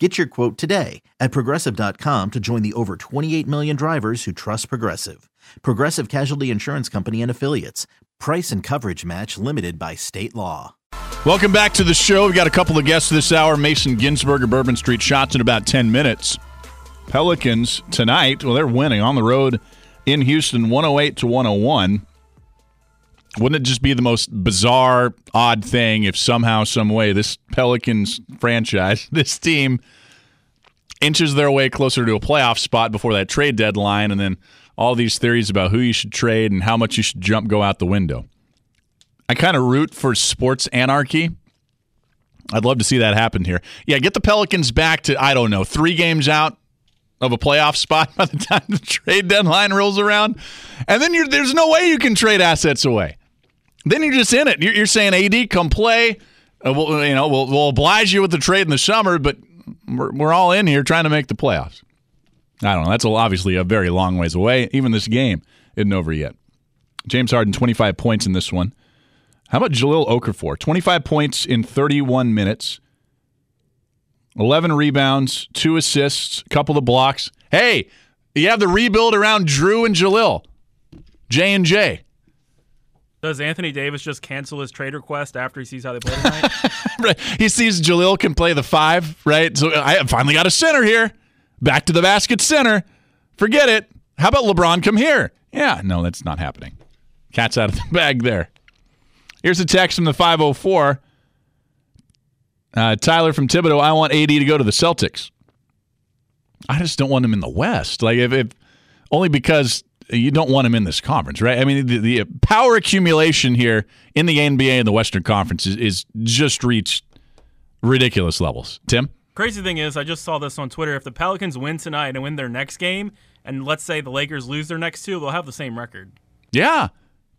Get your quote today at progressive.com to join the over 28 million drivers who trust Progressive. Progressive Casualty Insurance Company and Affiliates. Price and coverage match limited by state law. Welcome back to the show. We've got a couple of guests this hour. Mason Ginsberg of Bourbon Street shots in about 10 minutes. Pelicans tonight, well, they're winning on the road in Houston 108 to 101. Wouldn't it just be the most bizarre, odd thing if somehow, some way, this Pelicans franchise, this team, inches their way closer to a playoff spot before that trade deadline, and then all these theories about who you should trade and how much you should jump go out the window. I kind of root for sports anarchy. I'd love to see that happen here. Yeah, get the Pelicans back to, I don't know, three games out of a playoff spot by the time the trade deadline rolls around. And then there's no way you can trade assets away. Then you're just in it. You're, you're saying, AD, come play. Uh, we'll, you know, we'll, we'll oblige you with the trade in the summer, but we're, we're all in here trying to make the playoffs. I don't know. That's obviously a very long ways away. Even this game isn't over yet. James Harden, 25 points in this one. How about Jahlil Okafor? 25 points in 31 minutes, 11 rebounds, two assists, a couple of blocks. Hey, you have the rebuild around Jrue and Jahlil, J and J. Does Anthony Davis just cancel his trade request after he sees how they play tonight? right. He sees Jahlil can play the five, right? So I finally got a center here. Back to the basket center. Forget it. How about LeBron come here? Yeah, no, that's not happening. Cat's out of the bag there. Here's a text from the 504. Uh, Tyler from Thibodaux, I want AD to go to the Celtics. I just don't want him in the West. Like if, if only because you don't want him in this conference, right? I mean, the, the power accumulation here in the NBA and the Western Conference is, is just reached ridiculous levels. Tim? Crazy thing is, I just saw this on Twitter. If the Pelicans win tonight and win their next game, and let's say the Lakers lose their next two, they'll have the same record. Yeah.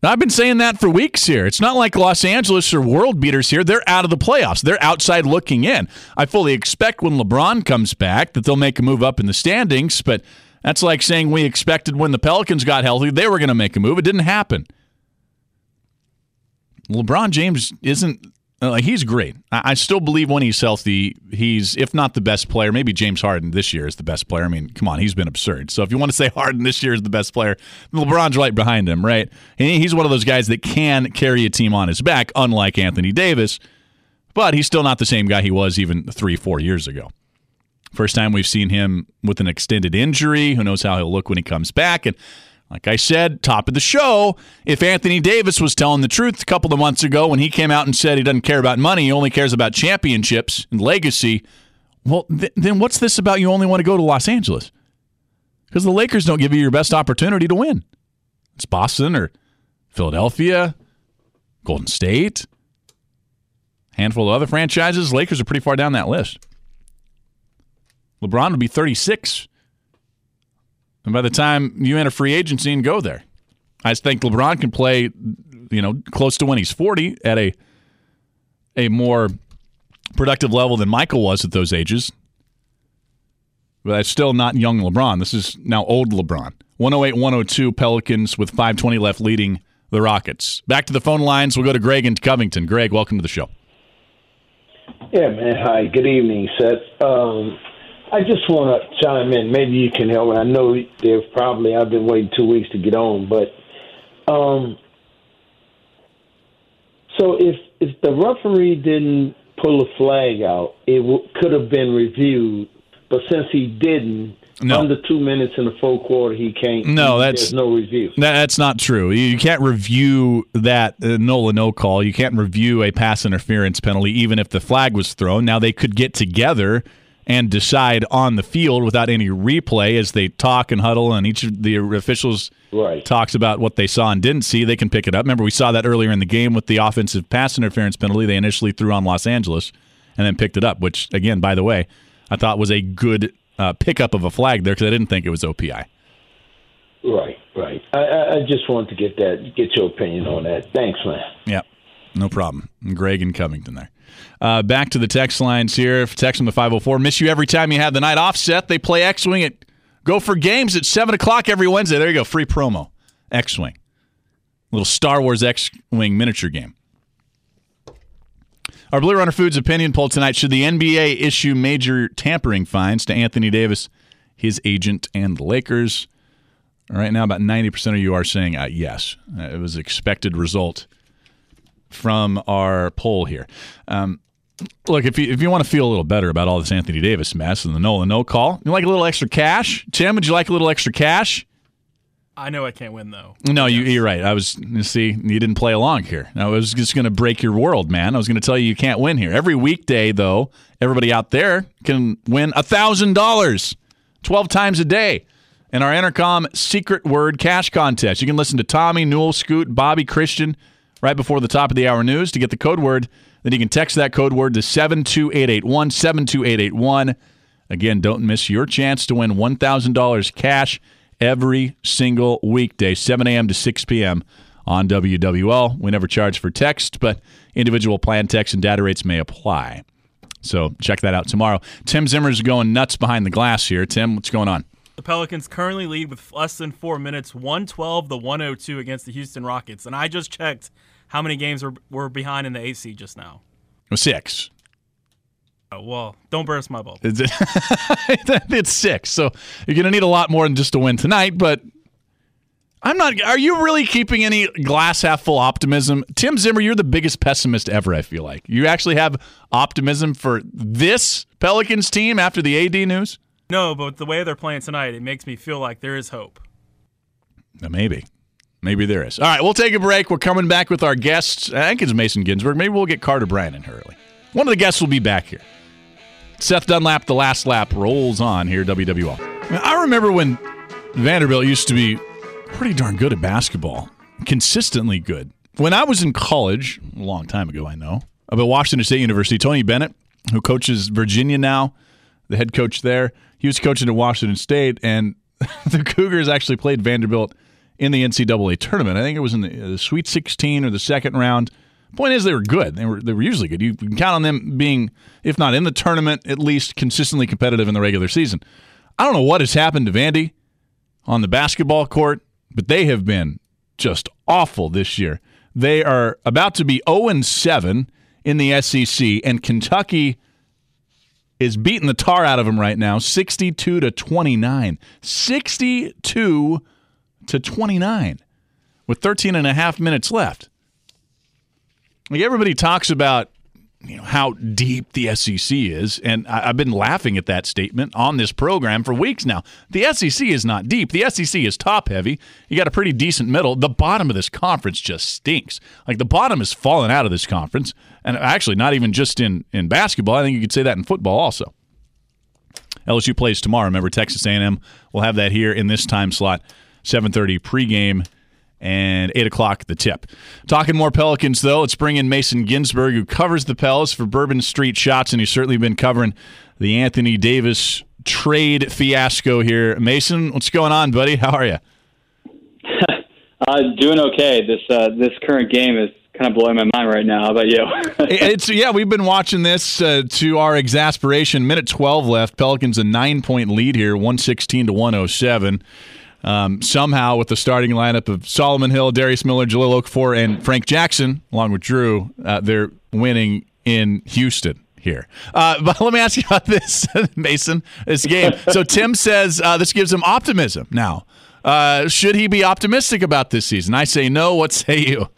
I've been saying that for weeks here. It's not like Los Angeles or world beaters here. They're out of the playoffs. They're outside looking in. I fully expect when LeBron comes back that they'll make a move up in the standings, but that's like saying we expected when the Pelicans got healthy they were going to make a move. It didn't happen. LeBron James isn't uh, great. I, I still believe when he's healthy, he's if not the best player, maybe James Harden this year is the best player. I mean, come on, he's been absurd. So if you want to say Harden this year is the best player, LeBron's right behind him, right? And he's one of those guys that can carry a team on his back, unlike Anthony Davis. But he's still not the same guy he was even three, four years ago. First time we've seen him with an extended injury. Who knows how he'll look when he comes back? And like I said, top of the show, if Anthony Davis was telling the truth a couple of months ago when he came out and said he doesn't care about money, he only cares about championships and legacy, well, th- then what's this about you only want to go to Los Angeles? Because the Lakers don't give you your best opportunity to win. It's Boston or Philadelphia, Golden State, handful of other franchises. Lakers are pretty far down that list. LeBron would be 36 and by the time you enter free agency and go there, I think LeBron can play, you know, close to when he's 40 at a a more productive level than Michael was at those ages. But that's still not young LeBron. This is now old LeBron. 108 102 Pelicans with 520 left leading the Rockets. Back to the phone lines. We'll go to Greg in Covington. Greg, welcome to the show. Yeah, man. Hi. Good evening, Seth. Um, I just want to chime in. Maybe you can help me. I know there's probably I've been waiting two weeks to get on, but um, so if if the referee didn't pull a flag out, it w- could have been reviewed. But since he didn't, no. under two minutes in the full quarter, he can't. No, that's there's no review. That's not true. You can't review that uh, NOLA no call. You can't review a pass interference penalty, even if the flag was thrown. Now they could get together and decide on the field without any replay as they talk and huddle and each of the officials right. talks about what they saw and didn't see they can pick it up remember we saw that earlier in the game with the offensive pass interference penalty they initially threw on los angeles and then picked it up which again by the way i thought was a good uh, pickup of a flag there because i didn't think it was opi Right, right. I, I, I just wanted to get that, get your opinion on that. Thanks, man. Yeah, no problem. Greg and Covington there. Uh, back to the text lines here. Text them to 504. Miss you every time you have the night off set. They play X Wing at Go for Games at 7 o'clock every Wednesday. There you go. Free promo. X Wing. Little Star Wars X Wing miniature game. Our Blue Runner Foods opinion poll tonight should the NBA issue major tampering fines to Anthony Davis, his agent, and the Lakers? Right now, about 90% of you are saying uh, yes. Uh, it was expected result from our poll here. Um, look, if you if you want to feel a little better about all this Anthony Davis mess and the no and no call, you like a little extra cash? Tim, would you like a little extra cash? I know I can't win though. No, you, you're right. I was you see you didn't play along here. I was just going to break your world, man. I was going to tell you you can't win here. Every weekday, though, everybody out there can win a thousand dollars, twelve times a day. In our Intercom secret word cash contest, you can listen to Tommy, Newell, Scoot, Bobby, Christian right before the top of the hour news to get the code word. Then you can text that code word to 72881, 72881. Again, don't miss your chance to win $1,000 cash every single weekday, 7 a.m. to 6 p.m. on WWL. We never charge for text, but individual plan text and data rates may apply. So check that out tomorrow. Tim Zimmer's going nuts behind the glass here. Tim, what's going on? The Pelicans currently lead with less than four minutes, 112 to 102 against the Houston Rockets. And I just checked how many games were, were behind in the AC just now. Six. Oh, well, don't burst my bubble. It's, six. So you're going to need a lot more than just a win tonight, but I'm not. Are you really keeping any glass half full optimism? Tim Zimmer, you're the biggest pessimist ever, I feel like. You actually have optimism for this Pelicans team after the AD news? No, but the way they're playing tonight, it makes me feel like there is hope. Maybe. Maybe there is. All right, we'll take a break. We're coming back with our guests. I think it's Mason Ginsberg. Maybe we'll get Carter Bryant in here early. One of the guests will be back here. Seth Dunlap, the last lap, rolls on here, WWL. I remember when Vanderbilt used to be pretty darn good at basketball, consistently good. When I was in college, a long time ago, I know, about Washington State University, Tony Bennett, who coaches Virginia now, the head coach there, he was coaching at Washington State, and the Cougars actually played Vanderbilt in the NCAA tournament. I think it was in the, uh, the Sweet 16 or the second round. Point is, they were good. They were they were usually good. You can count on them being, if not in the tournament, at least consistently competitive in the regular season. I don't know what has happened to Vandy on the basketball court, but they have been just awful this year. They are about to be 0 7 in the SEC, and Kentucky is beating the tar out of him right now, 62 to 29. 62 to 29 with 13 and a half minutes left. Like everybody talks about you know how deep the SEC is, and I, have been laughing at that statement on this program for weeks now. The SEC is not deep. The SEC is top heavy. You got a pretty decent middle. The bottom of this conference just stinks. Like the bottom is falling out of this conference, and actually not even just in in basketball. I think you could say that in football also. LSU plays tomorrow. Remember, Texas A&M We'll have that here in this time slot, 7:30 pregame and 8 o'clock the tip. Talking more Pelicans, though, let's bring in Mason Ginsberg, who covers the Pels for Bourbon Street Shots, and he's certainly been covering the Anthony Davis trade fiasco here. Mason, what's going on, buddy? How are you? uh, doing okay. This uh, this current game is kind of blowing my mind right now. How about you? it's yeah, we've been watching this uh, to our exasperation. Minute twelve left. Pelicans a nine point lead here, one sixteen to 107. Um, somehow, with the starting lineup of Solomon Hill, Darius Miller, Jahlil Okafor, and Frank Jackson, along with Jrue, uh, they're winning in Houston here. Uh, but let me ask you about this, Mason, this game. So Tim says uh, this gives him optimism now. Uh, should he be optimistic about this season? I say no. What say you?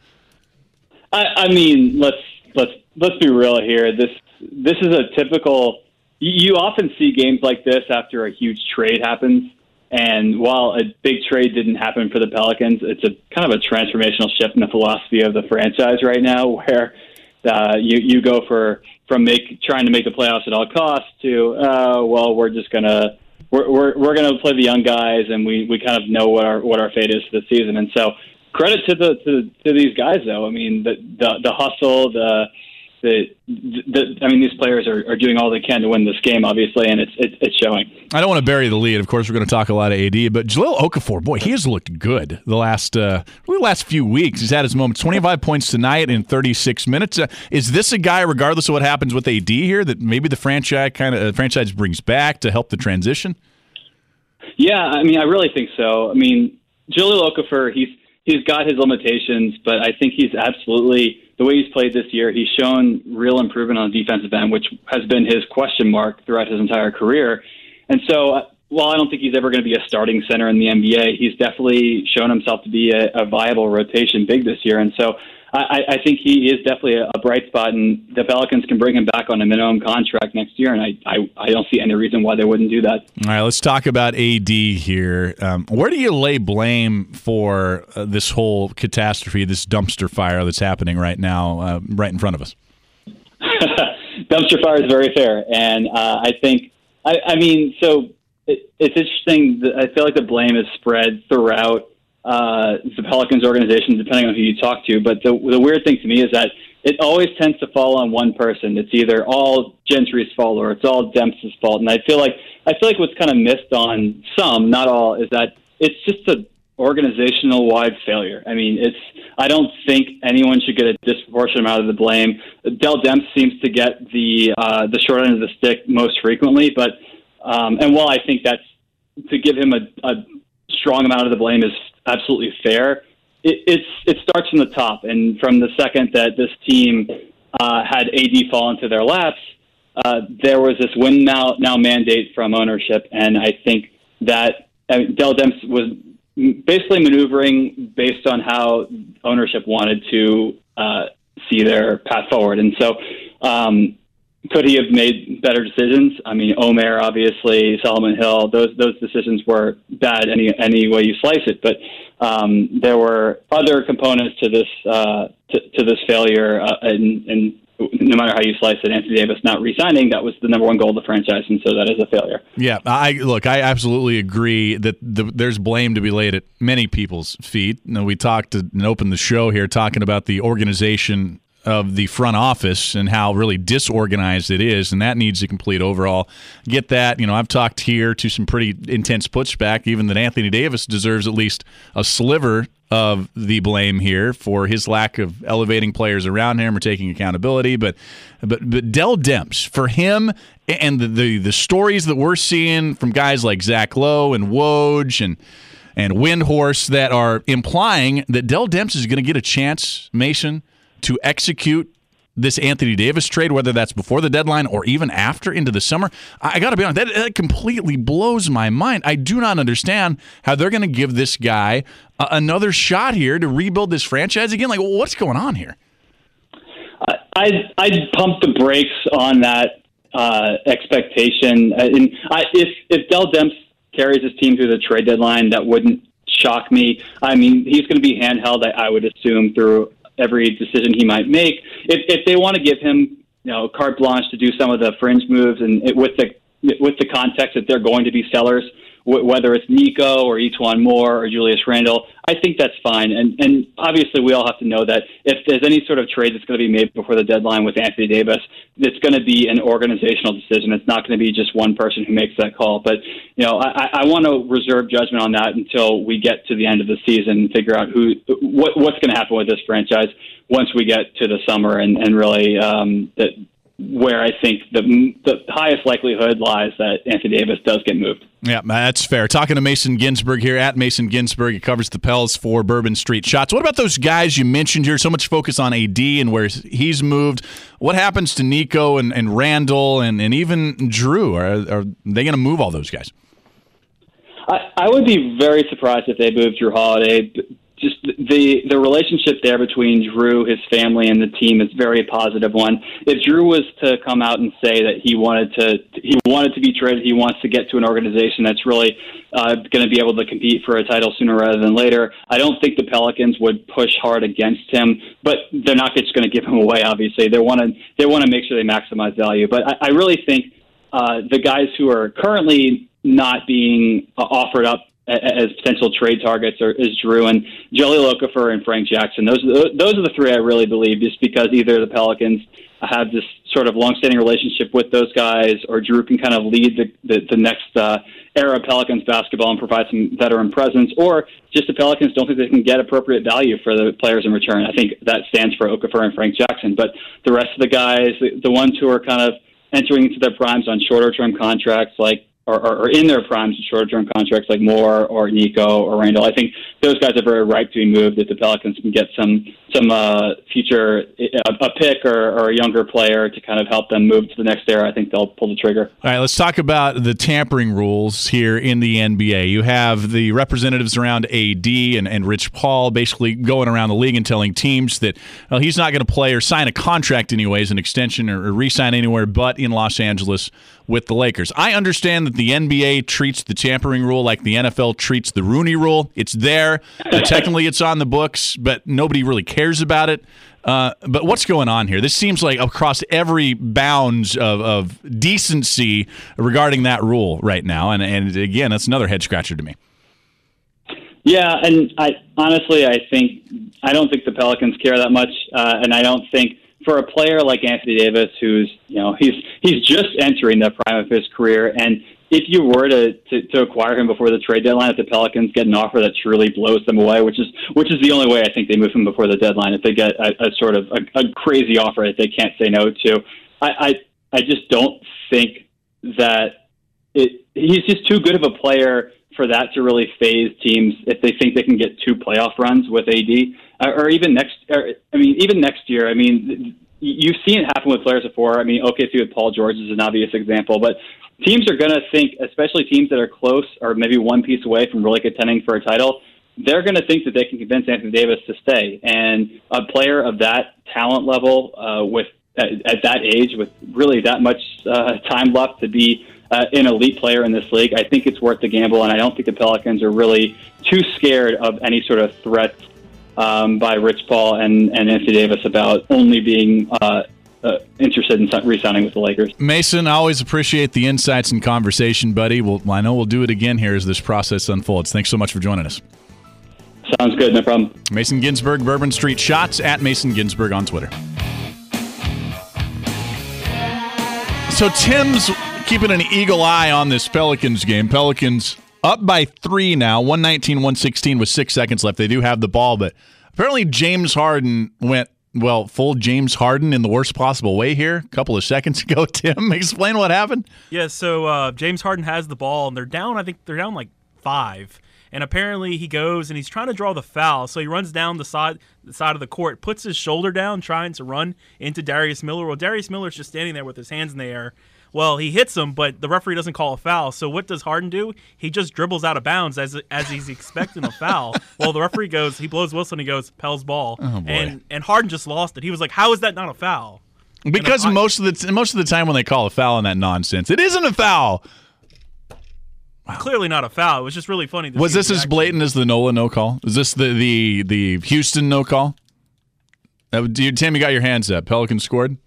I, I mean, let's let's let's be real here. This this is a typical. You often see games like this after a huge trade happens and while a big trade didn't happen for the Pelicans, it's a kind of a transformational shift in the philosophy of the franchise right now, where uh, you you go for from make trying to make the playoffs at all costs to uh, well, we're just gonna we're we're, we're gonna play the young guys, and we, we kind of know what our what our fate is for the season. And so credit to the to, to these guys though. I mean the the, the hustle, the the, the, I mean, these players are, are doing all they can to win this game, obviously, and it's it's, it's showing. I don't want to bury the lead. Of course, we're going to talk a lot of AD, but Jahlil Okafor, boy, he has looked good the last uh, really last few weeks. He's had his moments. Twenty five points tonight in thirty six minutes. Uh, is this a guy, regardless of what happens with AD here, that maybe the franchise kind of uh, franchise brings back to help the transition? Yeah, I mean, I really think so. I mean, Jahlil Okafor, he's he's got his limitations, but I think he's absolutely the way he's played this year, he's shown real improvement on the defensive end, which has been his question mark throughout his entire career. And so, uh, while I don't think he's ever going to be a starting center in the NBA, he's definitely shown himself to be a, a viable rotation big this year. And so, I, I think he is definitely a, bright spot, and the Pelicans can bring him back on a minimum contract next year, and I, I, I don't see any reason why they wouldn't do that. All right, let's talk about AD here. Um, where do you lay blame for uh, this whole catastrophe, this dumpster fire that's happening right now, uh, right in front of us? dumpster fire is very fair, and uh, I think, I, I mean, so it, it's interesting. I feel like the blame is spread throughout uh, the Pelicans organization, depending on who you talk to. But the, the weird thing to me is that it always tends to fall on one person. It's either all Gentry's fault or it's all Demps's fault. And I feel like I feel like what's kind of missed on some, not all, is that it's just a organizational wide failure. I mean, it's I don't think anyone should get a disproportionate amount of the blame. Dell Demps seems to get the uh, the short end of the stick most frequently, but um, and while I think that's to give him a, a strong amount of the blame is absolutely fair. It, it's it starts from the top, and from the second that this team uh, had AD fall into their laps, uh, there was this win now now mandate from ownership, and I think that I mean, Dell Demps was basically maneuvering based on how ownership wanted to uh, see their path forward, and so. Um, could he have made better decisions? I mean, Omer, obviously, Solomon Hill, those those decisions were bad any any way you slice it. But um, there were other components to this uh, to, to this failure, uh, and, and no matter how you slice it, Anthony Davis not re-signing that was the number one goal of the franchise, and so that is a failure. Yeah, I look, I absolutely agree that the, there's blame to be laid at many people's feet. You know, we talked and opened the show here talking about the organization of the front office and how really disorganized it is, and that needs a complete overhaul. Get that. You know, I've talked here to some pretty intense pushback, even that Anthony Davis deserves at least a sliver of the blame here for his lack of elevating players around him or taking accountability. But but but Dell Demps for him and the, the the stories that we're seeing from guys like Zach Lowe and Woj and and Windhorst that are implying that Dell Demps is going to get a chance, Mason, to execute this Anthony Davis trade, whether that's before the deadline or even after into the summer. I got to be honest, that, that, completely blows my mind. I do not understand how they're going to give this guy another shot here to rebuild this franchise again. Like, what's going on here? I'd, I'd pump the brakes on that uh, expectation. Uh, and I, if if Dell Demps carries his team through the trade deadline, that wouldn't shock me. I mean, he's going to be handheld, I, I would assume, through every decision he might make. If, if they want to give him, you know, carte blanche to do some of the fringe moves, and it, with the with the context that they're going to be sellers, whether it's Nico or E'Twaun Moore or Julius Randle, I think that's fine. And and obviously we all have to know that if there's any sort of trade that's going to be made before the deadline with Anthony Davis, it's going to be an organizational decision. It's not going to be just one person who makes that call. But you know, I, I want to reserve judgment on that until we get to the end of the season and figure out who what what's going to happen with this franchise once we get to the summer and and really um, that where I think the the highest likelihood lies that Anthony Davis does get moved. Yeah, that's fair. Talking to Mason Ginsberg here at Mason Ginsberg. He covers the Pels for Bourbon Street Shots. What about those guys you mentioned here? So much focus on AD and where he's moved. What happens to Nico and, and Randle and, and even Jrue? Are, are they going to move all those guys? I, I would be very surprised if they moved Jrue Holiday just the the relationship there between Jrue, his family, and the team is very positive one. If Jrue was to come out and say that he wanted to he wanted to be traded, he wants to get to an organization that's really uh, going to be able to compete for a title sooner rather than later, I don't think the Pelicans would push hard against him. But they're not just going to give him away. Obviously, they want to they want to make sure they maximize value. But I, I really think uh, the guys who are currently not being uh, offered up as potential trade targets are, is Jrue and Jahlil Okafor and Frank Jackson. Those those are the three I really believe, just because either the Pelicans have this sort of long-standing relationship with those guys, or Jrue can kind of lead the the, the next uh, era of Pelicans basketball and provide some veteran presence, or just the Pelicans don't think they can get appropriate value for the players in return. I think that stands for Okafor and Frank Jackson, but the rest of the guys, the, the ones who are kind of entering into their primes on shorter-term contracts, like or, in their primes, and short term contracts like Moore or Nico or Randle. I think those guys are very ripe to be moved if the Pelicans can get some some uh, future a, a pick or, or, a younger player to kind of help them move to the next era. I think they'll pull the trigger. All right, let's talk about the tampering rules here in the NBA. You have the representatives around AD and, and Rich Paul basically going around the league and telling teams that well, he's not going to play or sign a contract anyways, an extension or, or re-sign anywhere but in Los Angeles with the Lakers. I understand that the NBA treats the tampering rule like the NFL treats the Rooney rule. It's there. Uh, technically, it's on the books, but nobody really cares about it. Uh, but what's going on here? This seems like across every bounds of, of decency regarding that rule right now. And, and again, that's another head scratcher to me. Yeah, and I honestly, I think I don't think the Pelicans care that much, uh, and I don't think for a player like Anthony Davis, who's you know he's he's just entering the prime of his career, and if you were to, to, to acquire him before the trade deadline, if the Pelicans get an offer that truly blows them away, which is which is the only way I think they move him before the deadline, if they get a, a sort of a, a crazy offer that they can't say no to, I, I I just don't think that it, he's just too good of a player for that to really faze teams if they think they can get two playoff runs with AD or even next. Or, I mean, even next year. I mean, you've seen it happen with players before. I mean, OKC with Paul George is an obvious example, but teams are going to think, especially teams that are close or maybe one piece away from really contending for a title. They're going to think that they can convince Anthony Davis to stay, and a player of that talent level, uh, with at, at that age, with really that much uh, time left to be uh, an elite player in this league, I think it's worth the gamble. And I don't think the Pelicans are really too scared of any sort of threat um, by Rich Paul and, and Anthony Davis about only being uh, uh, interested in re-signing with the Lakers. Mason, I always appreciate the insights and conversation, buddy. Well, I know we'll do it again here as this process unfolds. Thanks so much for joining us. Sounds good, no problem. Mason Ginsberg, Bourbon Street Shots at Mason Ginsberg on Twitter. So Tim's keeping an eagle eye on this Pelicans game. Pelicans up by three now, 119 116 with six seconds left. They do have the ball, but apparently James Harden went, well, full James Harden in the worst possible way here a couple of seconds ago. Tim, explain what happened. Yeah, so uh, James Harden has the ball, and they're down, I think they're down like five. And apparently he goes and he's trying to draw the foul. So he runs down the side the side of the court, puts his shoulder down, trying to run into Darius Miller. Well, Darius Miller's just standing there with his hands in the air well, he hits him, but the referee doesn't call a foul. So what does Harden do? He just dribbles out of bounds as as he's expecting a foul. well, the referee goes, he blows whistle and he goes, Pell's ball. Oh, and and Harden just lost it. He was like, How is that not a foul? Because I, most of the most of the time when they call a foul on that nonsense, it isn't a foul. Wow. Clearly not a foul. It was just really funny. Was this as blatant as the Nola no call? Is this the the the Houston no call? Uh, Tim, you got your hands up. Pelican scored.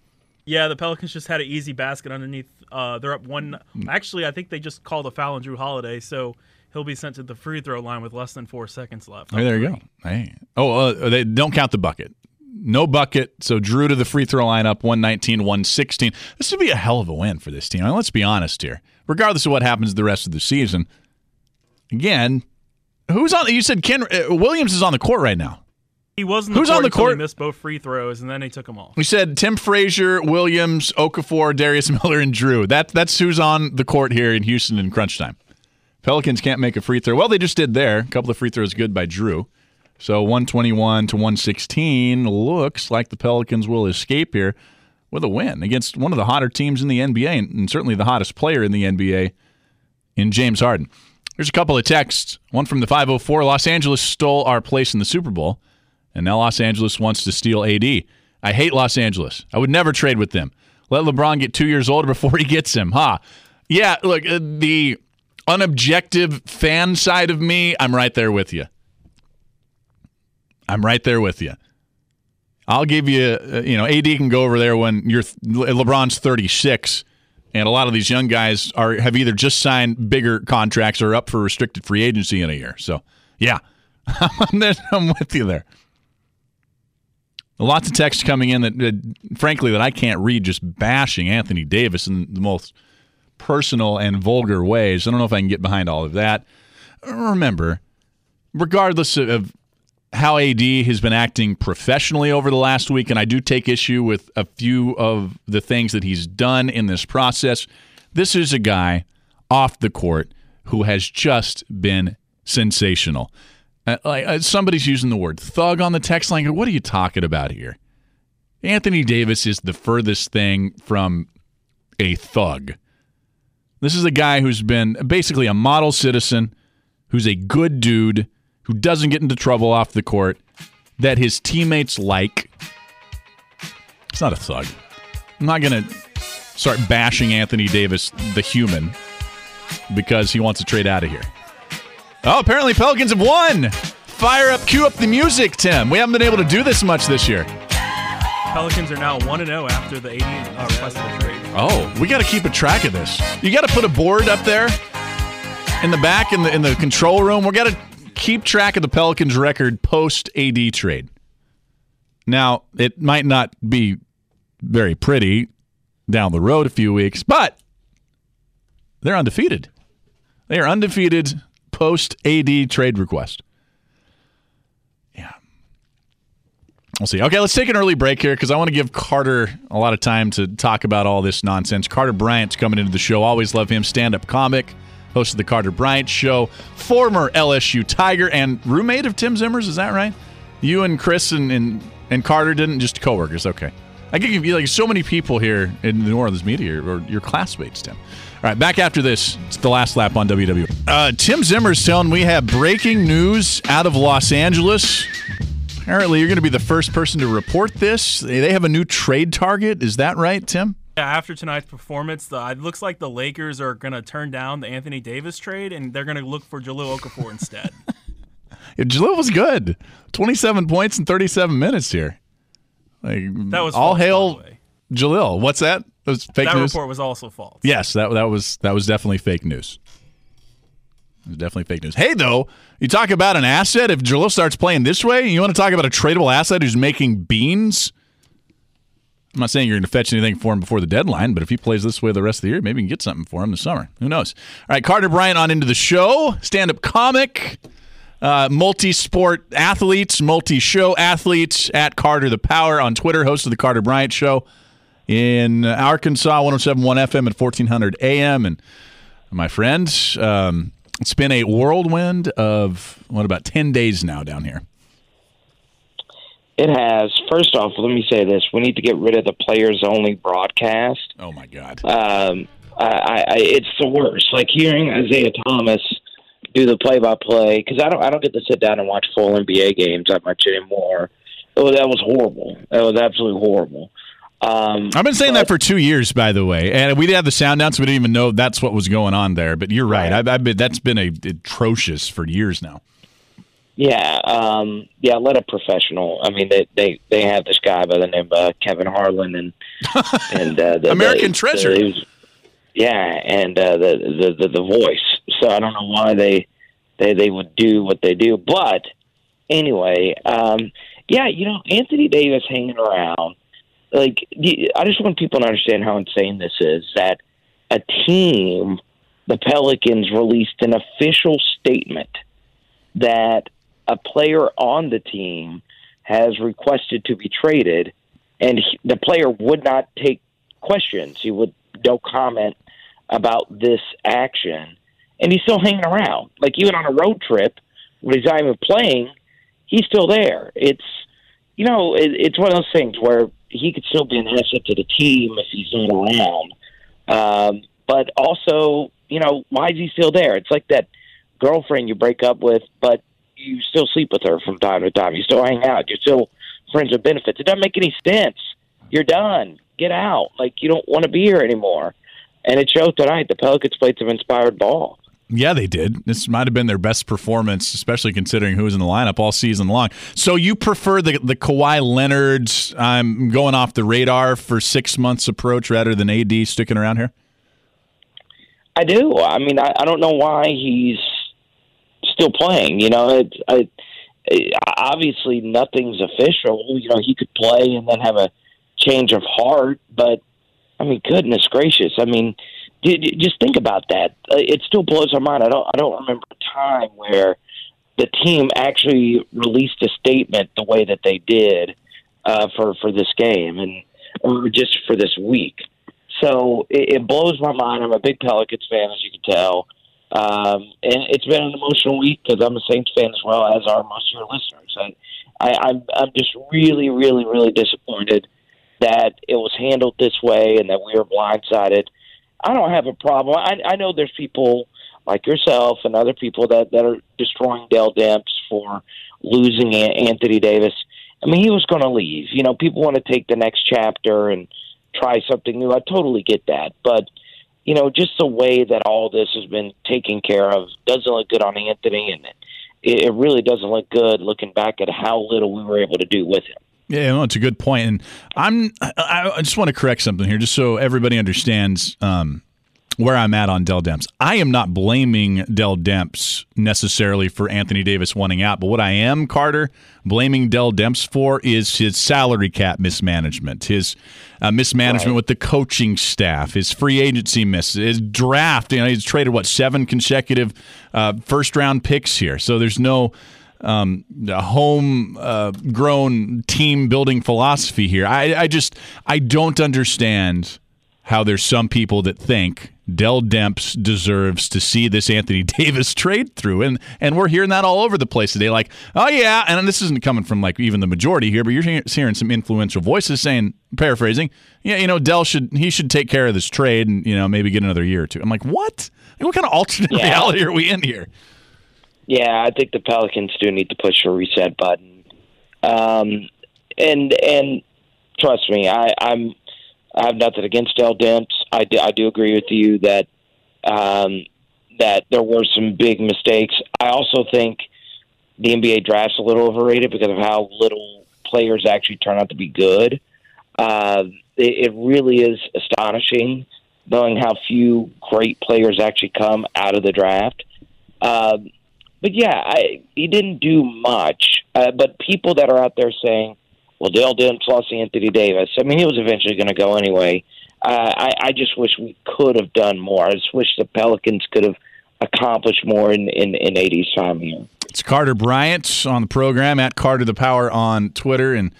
Yeah, the Pelicans just had an easy basket underneath. Uh, they're up one. Actually, I think they just called a foul on Jrue Holiday, so he'll be sent to the free throw line with less than four seconds left. Hey, there you go. Hey. Oh, uh, they don't count the bucket. No bucket. So Jrue to the free throw line up 119 116. This would be a hell of a win for this team. I mean, let's be honest here. Regardless of what happens the rest of the season, again, who's on? You said Ken uh, Williams is on the court right now. He was Who's on the court? He missed both free throws, and then he took them all. We said Tim Frazier, Williams, Okafor, Darius Miller, and Jrue. That that's who's on the court here in Houston in crunch time. Pelicans can't make a free throw. Well, they just did there. A couple of free throws good by Jrue. So 121 to 116 looks like the Pelicans will escape here with a win against one of the hotter teams in the NBA and certainly the hottest player in the NBA in James Harden. Here's a couple of texts. One from the 504 Los Angeles stole our place in the Super Bowl and now Los Angeles wants to steal AD. I hate Los Angeles. I would never trade with them. Let LeBron get two years older before he gets him, huh? Yeah, look, uh, the unobjective fan side of me, I'm right there with you. I'm right there with you. I'll give you, uh, you know, AD can go over there when you're LeBron's 36 And a lot of these young guys are have either just signed bigger contracts or up for restricted free agency in a year. So, yeah, I'm with you there. Lots of text coming in that, that, frankly, that I can't read, just bashing Anthony Davis in the most personal and vulgar ways. I don't know if I can get behind all of that. Remember, regardless of how AD has been acting professionally over the last week, and I do take issue with a few of the things that he's done in this process. This is a guy off the court who has just been sensational. Uh, like uh, somebody's using the word thug on the text line. What are you talking about here? Anthony Davis is the furthest thing from a thug. This is a guy who's been basically a model citizen, who's a good dude who doesn't get into trouble off the court, that his teammates like. It's not a thug. I'm not going to start bashing Anthony Davis, the human, because he wants to trade out of here. Oh, apparently Pelicans have won. Fire up, cue up the music, Tim. We haven't been able to do this much this year. Pelicans are now 1 0 after the 80 uh, requested trade. Oh, we got to keep a track of this. You got to put a board up there in the back in the in the control room. We got to keep track of the Pelicans record post AD trade. Now, it might not be very pretty down the road a few weeks, but they're undefeated. They are undefeated post AD trade request. Yeah. We'll see. Okay, let's take an early break here because I want to give Carter a lot of time to talk about all this nonsense. Carter Bryant's coming into the show. Always love him. Stand up comic host of the Carter Bryant Show, former LSU Tiger, and roommate of Tim Zimmer's. Is that right? You and Chris and, and, and Carter didn't just coworkers. Okay. I can give you like so many people here in the New Orleans media or your classmates, Tim. All right, back after this. It's the last lap on WWL. Uh, Tim Zimmer's telling we have breaking news out of Los Angeles. Apparently, you're going to be the first person to report this. They have a new trade target. Is that right, Tim? Yeah, after tonight's performance, the, it looks like the Lakers are going to turn down the Anthony Davis trade and they're going to look for Jahlil Okafor instead. yeah, Jahlil was good. 27 points in 37 minutes here. Like that was all false, hail Jahlil. What's that? That was fake that news. report was also false. Yes, that that was that was definitely fake news. It was definitely fake news. Hey, though, you talk about an asset. If Jahlil starts playing this way, you want to talk about a tradable asset who's making beans I'm not saying you're going to fetch anything for him before the deadline, but if he plays this way the rest of the year, maybe you can get something for him this summer. Who knows? All right, Carter Bryant on into the show, stand up comic, uh, multi sport athletes, multi show athletes at Carter the Power on Twitter, host of the Carter Bryant Show in Arkansas, 1071 FM at 1400 AM. And my friends, um, it's been a whirlwind of, what, about 10 days now down here. It has. First off, let me say this: we need to get rid of the players-only broadcast. Oh my God! Um, I, I, it's the worst. Like hearing Isaiah Thomas do the play-by-play because I don't, I don't get to sit down and watch full NBA games that much anymore. Oh, that was horrible. That was absolutely horrible. Um, I've been saying but, that for two years, by the way, and we didn't have the sound down, so we didn't even know that's what was going on there. But you're right. right. I've, I've been, that's been a, atrocious for years now. Yeah, um, yeah. Let a professional. I mean, they they they have this guy by the name of uh, Kevin Harlan and and uh, the, American the, Treasure. The, yeah, and uh, the, the the the voice. So I don't know why they they they would do what they do, but anyway, um, yeah, you know, Anthony Davis hanging around. Like, I just want people to understand how insane this is. That a team, the Pelicans, released an official statement that a player on the team has requested to be traded, and he, the player would not take questions. He would no comment about this action, and he's still hanging around. Like even on a road trip when he's not even playing, he's still there. It's you know it, it's one of those things where he could still be an asset to the team if he's not around. Um, but also, you know, why is he still there? It's like that girlfriend you break up with, but you still sleep with her from time to time. You still hang out. You're still friends with benefits. It doesn't make any sense. You're done. Get out. Like you don't want to be here anymore. And it showed tonight. The Pelicans played some inspired ball. Yeah, they did. This might have been their best performance, especially considering who was in the lineup all season long. So you prefer the the Kawhi Leonard's I'm um, going off the radar for six months approach rather than AD sticking around here? I do. I mean, I, I don't know why he's still playing. You know, it's I, obviously nothing's official. You know, he could play and then have a change of heart, but I mean, goodness gracious! I mean, just think about that. Uh, it still blows our mind. I don't. I don't remember a time where the team actually released a statement the way that they did uh, for for this game and or just for this week. So it, it blows my mind. I'm a big Pelicans fan, as you can tell. Um, and it's been an emotional week because I'm a Saints fan as well, as are most of your listeners. And I, I'm I'm just really, really, really disappointed that it was handled this way and that we were blindsided. I don't have a problem. I, I know there's people like yourself and other people that that are destroying Dell Demps for losing Anthony Davis. I mean, he was going to leave. You know, people want to take the next chapter and try something new. I totally get that, but you know, just the way that all this has been taken care of doesn't look good on Anthony, and it, it really doesn't look good looking back at how little we were able to do with him. Yeah, no, it's a good point, and I'm I, I just want to correct something here, just so everybody understands. Um, where I'm at on Dell Demps. I am not blaming Dell Demps necessarily for Anthony Davis wanting out, but what I am, Carter, blaming Dell Demps for is his salary cap mismanagement, his uh, mismanagement right. with the coaching staff, his free agency miss, his draft. You know, he's traded what seven consecutive uh, first round picks here, so there's no. Um, home uh, grown team building philosophy here. I, I just I don't understand how there's some people that think Dell Demps deserves to see this Anthony Davis trade through. And and we're hearing that all over the place today. Like, oh yeah, and this isn't coming from like even the majority here, but you're hearing some influential voices saying, paraphrasing, yeah, you know, Dell should he should take care of this trade and you know maybe get another year or two. I'm like, what? what kind of alternate yeah. reality are we in here? Yeah, I think the Pelicans do need to push a reset button. Um, and and trust me, I, I'm I have nothing against Dell Demps. I do, I do agree with you that um, that there were some big mistakes. I also think the NBA draft's a little overrated because of how little players actually turn out to be good. Uh, it, it really is astonishing knowing how few great players actually come out of the draft. Uh, but yeah, I, he didn't do much. Uh, but people that are out there saying well, Dell Demps lost Anthony Davis. I mean, he was eventually going to go anyway. Uh, I, I just wish we could have done more. I just wish the Pelicans could have accomplished more in, in, in AD's time here. It's Carter Bryant on the program at Carter the Power on Twitter. And,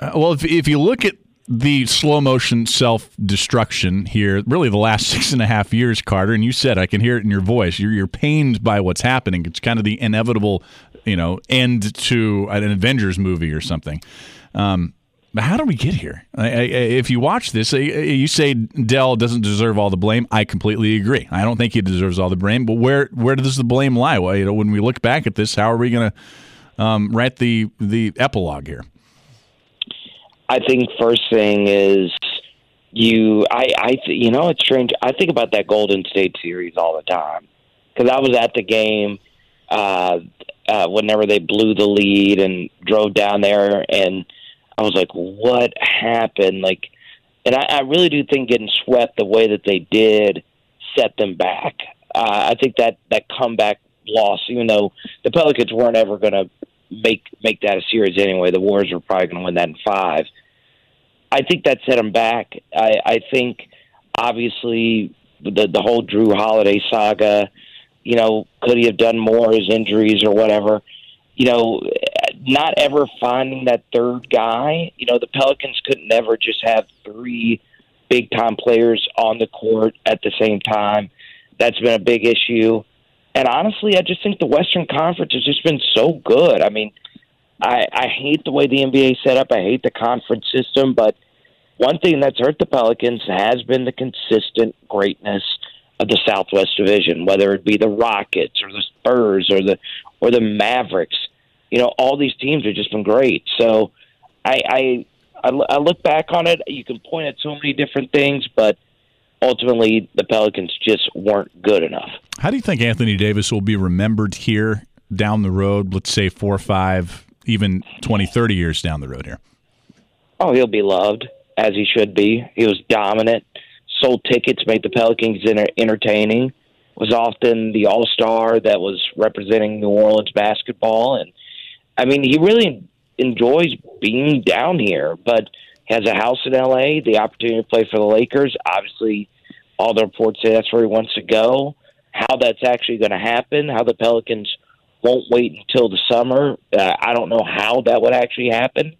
uh, well, if, if you look at the slow motion self destruction here, really the last six and a half years, Carter, and you said I can hear it in your voice. You're, you're pained by what's happening. It's kind of the inevitable, you know, end to an Avengers movie or something. Um, but how do we get here? I, I, if you watch this, you say Dell doesn't deserve all the blame. I completely agree. I don't think he deserves all the blame. But where where does the blame lie? Well, you know, when we look back at this, how are we going to um, write the the epilogue here? I think first thing is you. I I you know it's strange. I think about that Golden State series all the time because I was at the game. Uh, uh, whenever they blew the lead and drove down there, and I was like, "What happened?" Like, and I, I really do think getting swept the way that they did set them back. Uh, I think that that comeback loss, even though the Pelicans weren't ever going to make make that a series anyway, the Warriors were probably going to win that in five. I think that set them back. I, I think obviously the the whole Jrue Holiday saga you know, could he have done more? His injuries or whatever. You know, not ever finding that third guy. You know, the Pelicans could never just have three big time players on the court at the same time. That's been a big issue. And honestly, I just think the Western Conference has just been so good. I mean, I, I hate the way the NBA set up. I hate the conference system, but one thing that's hurt the Pelicans has been the consistent greatness of the Southwest Division, whether it be the Rockets or the Spurs or the or the Mavericks. You know, all these teams have just been great. So I, I I look back on it. You can point at so many different things, but ultimately the Pelicans just weren't good enough. How do you think Anthony Davis will be remembered here down the road? Let's say four, or five, even 20, 30 years down the road here. Oh, he'll be loved as he should be. He was dominant sold tickets, made the Pelicans enter- entertaining. Was often the All Star that was representing New Orleans basketball, and I mean, he really enjoys being down here. But has a house in L.A., the opportunity to play for the Lakers. Obviously, all the reports say that's where he wants to go. How that's actually going to happen, how the Pelicans won't wait until the summer, uh, I don't know how that would actually happen.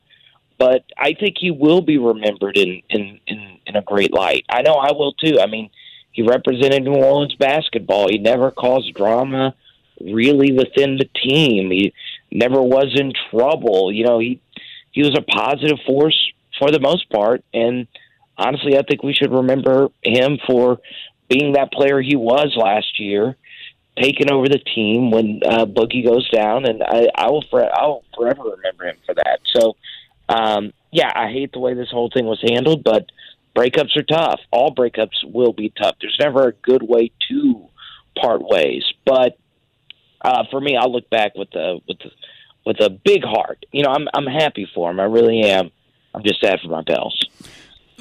But I think he will be remembered in, in, in, in a great light. I know I will too. I mean, he represented New Orleans basketball. He never caused drama really within the team. He never was in trouble. You know, he he was a positive force for the most part. And honestly, I think we should remember him for being that player he was last year, taking over the team when uh, Boogie goes down, and I, I will for, I will forever remember him for that. So, um, yeah, I hate the way this whole thing was handled, but breakups are tough. All breakups will be tough. There's never a good way to part ways, but uh, for me, I'll look back with the with the, with a big heart. You know, I'm I'm happy for him. I really am. I'm just sad for my pals.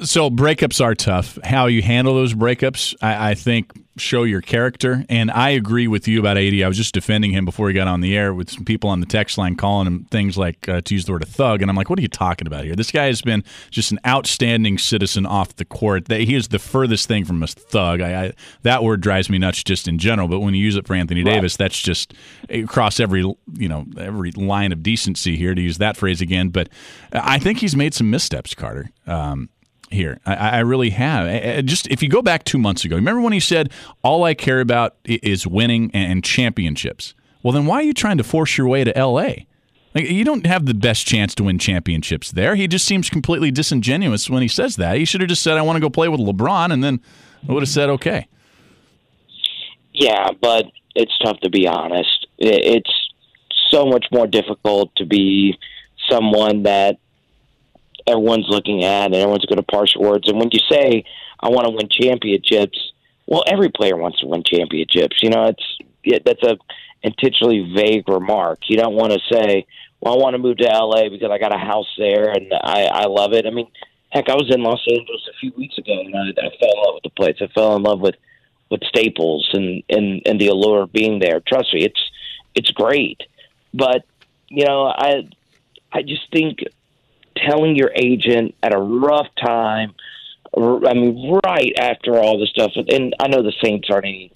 So breakups are tough. How you handle those breakups, I, I, think, show your character. And I agree with you about AD. I was just defending him before he got on the air with some people on the text line calling him things like uh, to use the word a thug. And I'm like, what are you talking about here? This guy has been just an outstanding citizen off the court. He is the furthest thing from a thug. I, I that word drives me nuts just in general. But when you use it for Anthony right. Davis, that's just across every you know every line of decency here to use that phrase again. But I think he's made some missteps, Carter. Um, here. I, I, really have. Just if you go back two months ago, remember when he said, "All I care about is winning and championships." Well, then why are you trying to force your way to L.A.? Like, you don't have the best chance to win championships there. He just seems completely disingenuous when he says that. He should have just said, "I want to go play with LeBron," and then I would have said, "Okay." Yeah, but it's tough to be honest. It's so much more difficult to be someone that everyone's looking at and everyone's going to parse words. And when you say, I want to win championships, well, every player wants to win championships. You know, it's it, that's a intentionally vague remark. You don't want to say, well, I want to move to LA because I got a house there and I, I love it. I mean, heck, I was in Los Angeles a few weeks ago and I, I fell in love with the place. I fell in love with, with Staples and, and, and the allure of being there. Trust me, it's, it's great. But, you know, I, I just think telling your agent at a rough time. I mean, right after all the stuff, and I know the Saints aren't any,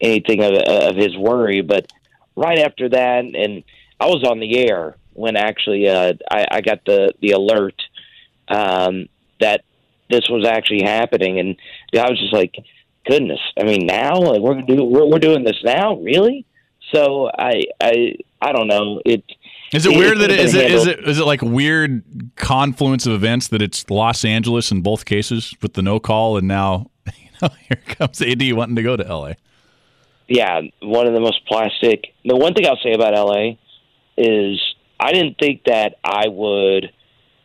anything of, of his worry, but right after that, and I was on the air when actually uh, I, I got the the alert um, that this was actually happening, and I was just like, "Goodness!" I mean, now like, we're do we're, we're doing this now, really? So I I I don't know it is it weird that it, is it is it is it like weird confluence of events that it's Los Angeles in both cases with the no call and now you know here comes AD wanting to go to LA. Yeah, one of the most plastic. The one thing I'll say about LA is I didn't think that I would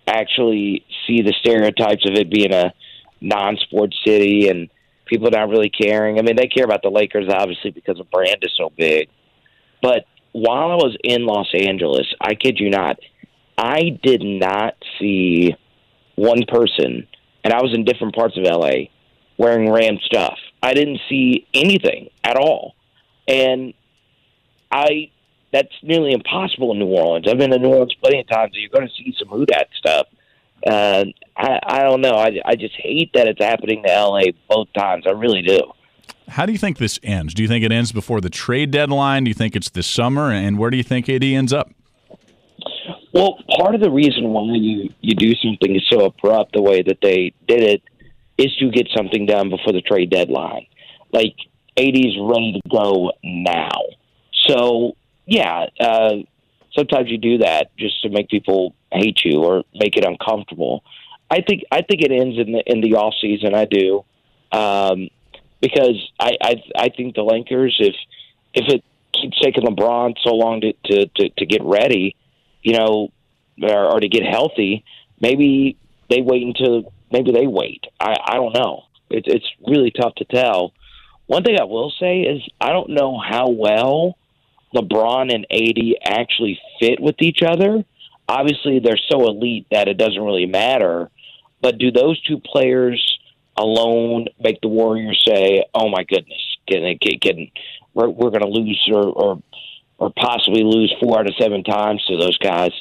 actually see the stereotypes of it being a non-sports city and people not really caring. I mean, they care about the Lakers obviously because the brand is so big, but while I was in Los Angeles, I kid you not, I did not see one person, and I was in different parts of LA wearing Ram stuff. I didn't see anything at all. And I that's nearly impossible in New Orleans. I've been to New Orleans plenty of times. You're going to see some Who Dat stuff. Uh, I, I don't know. I, I just hate that it's happening to LA both times. I really do. How do you think this ends? Do you think it ends before the trade deadline? Do you think it's this summer? And where do you think AD ends up? Well, part of the reason why you, you do something so abrupt the way that they did it is to get something done before the trade deadline. Like, AD's ready to go now. So, yeah, uh, sometimes you do that just to make people hate you or make it uncomfortable. I think I think it ends in the in the off season. I do. Um, because I, I I think the Lakers if if it keeps taking LeBron so long to to to, to get ready, you know, or, or to get healthy, maybe they wait until maybe they wait. I I don't know. It's it's really tough to tell. One thing I will say is I don't know how well LeBron and AD actually fit with each other. Obviously, they're so elite that it doesn't really matter. But do those two players alone make the Warriors say, "Oh my goodness, can, can, can we're, we're going to lose or, or or possibly lose four out of seven times to those guys?"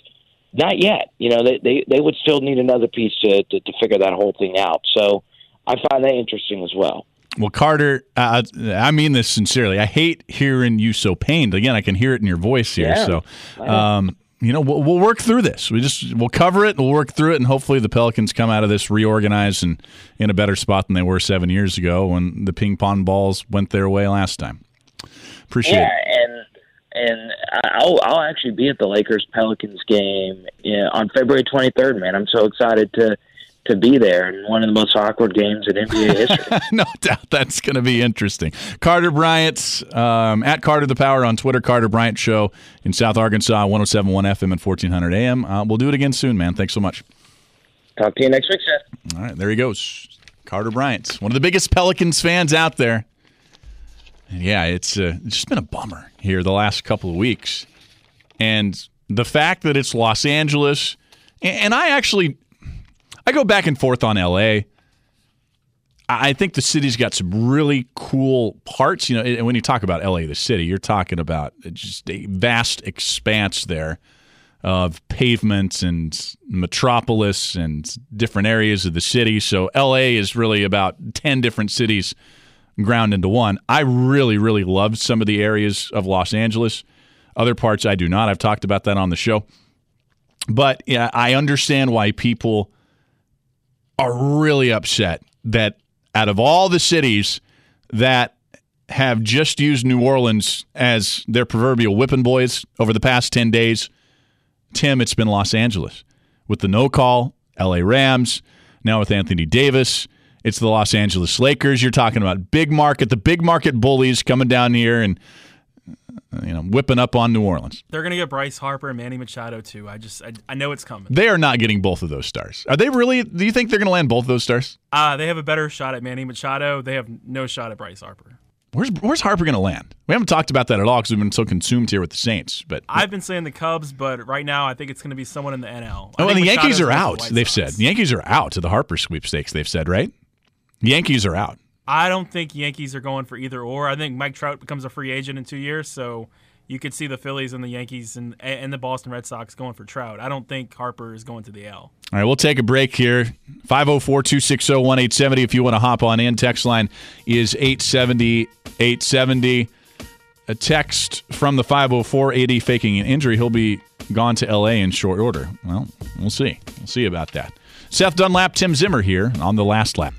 Not yet. You know, they they, they would still need another piece to, to to figure that whole thing out. So I find that interesting as well. Well, Carter, uh, I mean this sincerely. I hate hearing you so pained. Again, I can hear it in your voice here. Yeah. So, um, you know, we'll, we'll work through this. We just we'll cover it. We'll work through it, and hopefully, the Pelicans come out of this reorganized and in a better spot than they were seven years ago when the ping pong balls went their way last time. Appreciate yeah, it. and and I'll I'll actually be at the Lakers Pelicans game on February 23rd. Man, I'm so excited to to be there in one of the most awkward games in NBA history. no doubt that's going to be interesting. Carter Bryant, um, at Carter the Power on Twitter, Carter Bryant Show in South Arkansas, 1071 FM and 1400 AM. Uh, we'll do it again soon, man. Thanks so much. Talk to you next week, Seth. All right, there he goes. Carter Bryant, one of the biggest Pelicans fans out there. And yeah, it's, uh, it's just been a bummer here the last couple of weeks. And the fact that it's Los Angeles, and, and I actually I go back and forth on LA. I think the city's got some really cool parts. You know, and when you talk about LA, the city, you're talking about just a vast expanse there of pavements and metropolis and different areas of the city. So LA is really about 10 different cities ground into one. I really, really love some of the areas of Los Angeles. Other parts I do not. I've talked about that on the show. But yeah, I understand why people are really upset that out of all the cities that have just used New Orleans as their proverbial whipping boys over the past 10 days, Tim, it's been Los Angeles. With the no call, LA Rams, now with Anthony Davis, it's the Los Angeles Lakers. You're talking about big market, the big market bullies coming down here and you know, whipping up on New Orleans. They're going to get Bryce Harper and Manny Machado too. I just I, I know it's coming. They are not getting both of those stars. Are they really? Do you think they're going to land both of those stars? Uh, they have a better shot at Manny Machado. They have no shot at Bryce Harper. Where's Where's Harper going to land? We haven't talked about that at all because we've been so consumed here with the Saints. But I've been saying the Cubs, but right now I think it's going to be someone in the NL. I oh, and the Yankees Machado's are out. the They've Sox. said the Yankees are out to the Harper sweepstakes. They've said right. The Yankees are out. I don't think Yankees are going for either or. I think Mike Trout becomes a free agent in two years, so you could see the Phillies and the Yankees and and the Boston Red Sox going for Trout. I don't think Harper is going to the L. All right, we'll take a break here. 504 260 1870. If you want to hop on in, text line is 870 870. A text from the 504 AD faking an injury. He'll be gone to LA in short order. Well, we'll see. We'll see about that. Seth Dunlap, Tim Zimmer here on the last lap.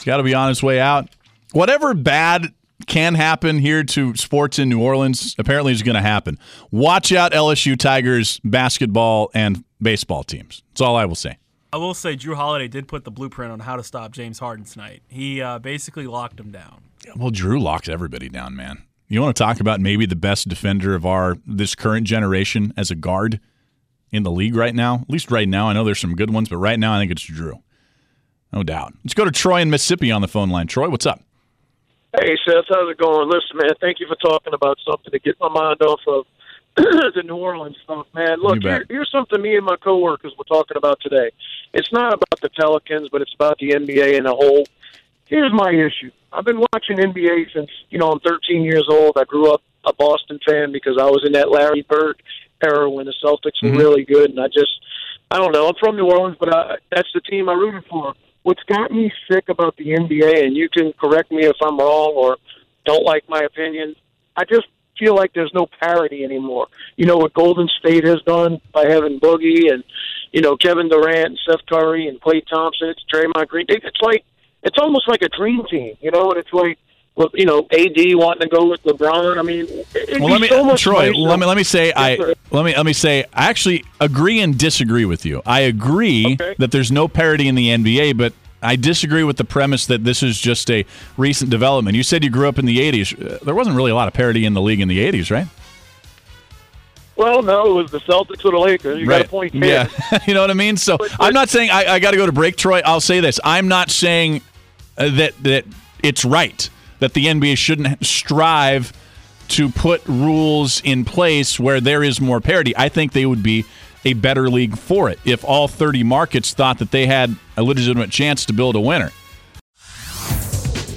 He's got to be on his way out. Whatever bad can happen here to sports in New Orleans apparently is going to happen. Watch out, LSU Tigers basketball and baseball teams. That's all I will say. I will say Jrue Holiday did put the blueprint on how to stop James Harden tonight. He uh, basically locked him down. Well, Jrue locks everybody down, man. You want to talk about maybe the best defender of our this current generation as a guard in the league right now? At least right now. I know there's some good ones, but right now I think it's Jrue. No doubt. Let's go to Troy in Mississippi on the phone line. Troy, what's up? Hey, Seth, how's it going? Listen, man, thank you for talking about something to get my mind off of the New Orleans stuff, man. Look, here, here's something me and my coworkers were talking about today. It's not about the Pelicans, but it's about the NBA in a whole. Here's my issue. I've been watching NBA since, you know, I'm 13 years old. I grew up a Boston fan because I was in that Larry Bird era when the Celtics were Mhm. really good, and I just, I don't know. I'm from New Orleans, but I, that's the team I rooted for. What's got me sick about the NBA, and you can correct me if I'm wrong or don't like my opinion, I just feel like there's no parity anymore. You know what Golden State has done by having Boogie and you know Kevin Durant and Steph Curry and Klay Thompson, it's Draymond Green. It's like it's almost like a dream team, you know. And it's like, you know, AD wanting to go with LeBron. I mean, Well, let me, so Troy. Let me let me say I sir. let me let me say I actually agree and disagree with you. I agree Okay. that there's no parity in the NBA, but I disagree with the premise that this is just a recent development. You said you grew up in the '80s. Uh, There wasn't really a lot of parity in the league in the '80s, right? Well, no, it was the Celtics or the Lakers. You got a point. Yeah, you know what I mean. So But- I'm not saying I, I got to go to break, Troy. I'll say this: I'm not saying uh, that that it's right that the NBA shouldn't strive to put rules in place where there is more parity. I think they would be a better league for it if all 30 markets thought that they had a legitimate chance to build a winner.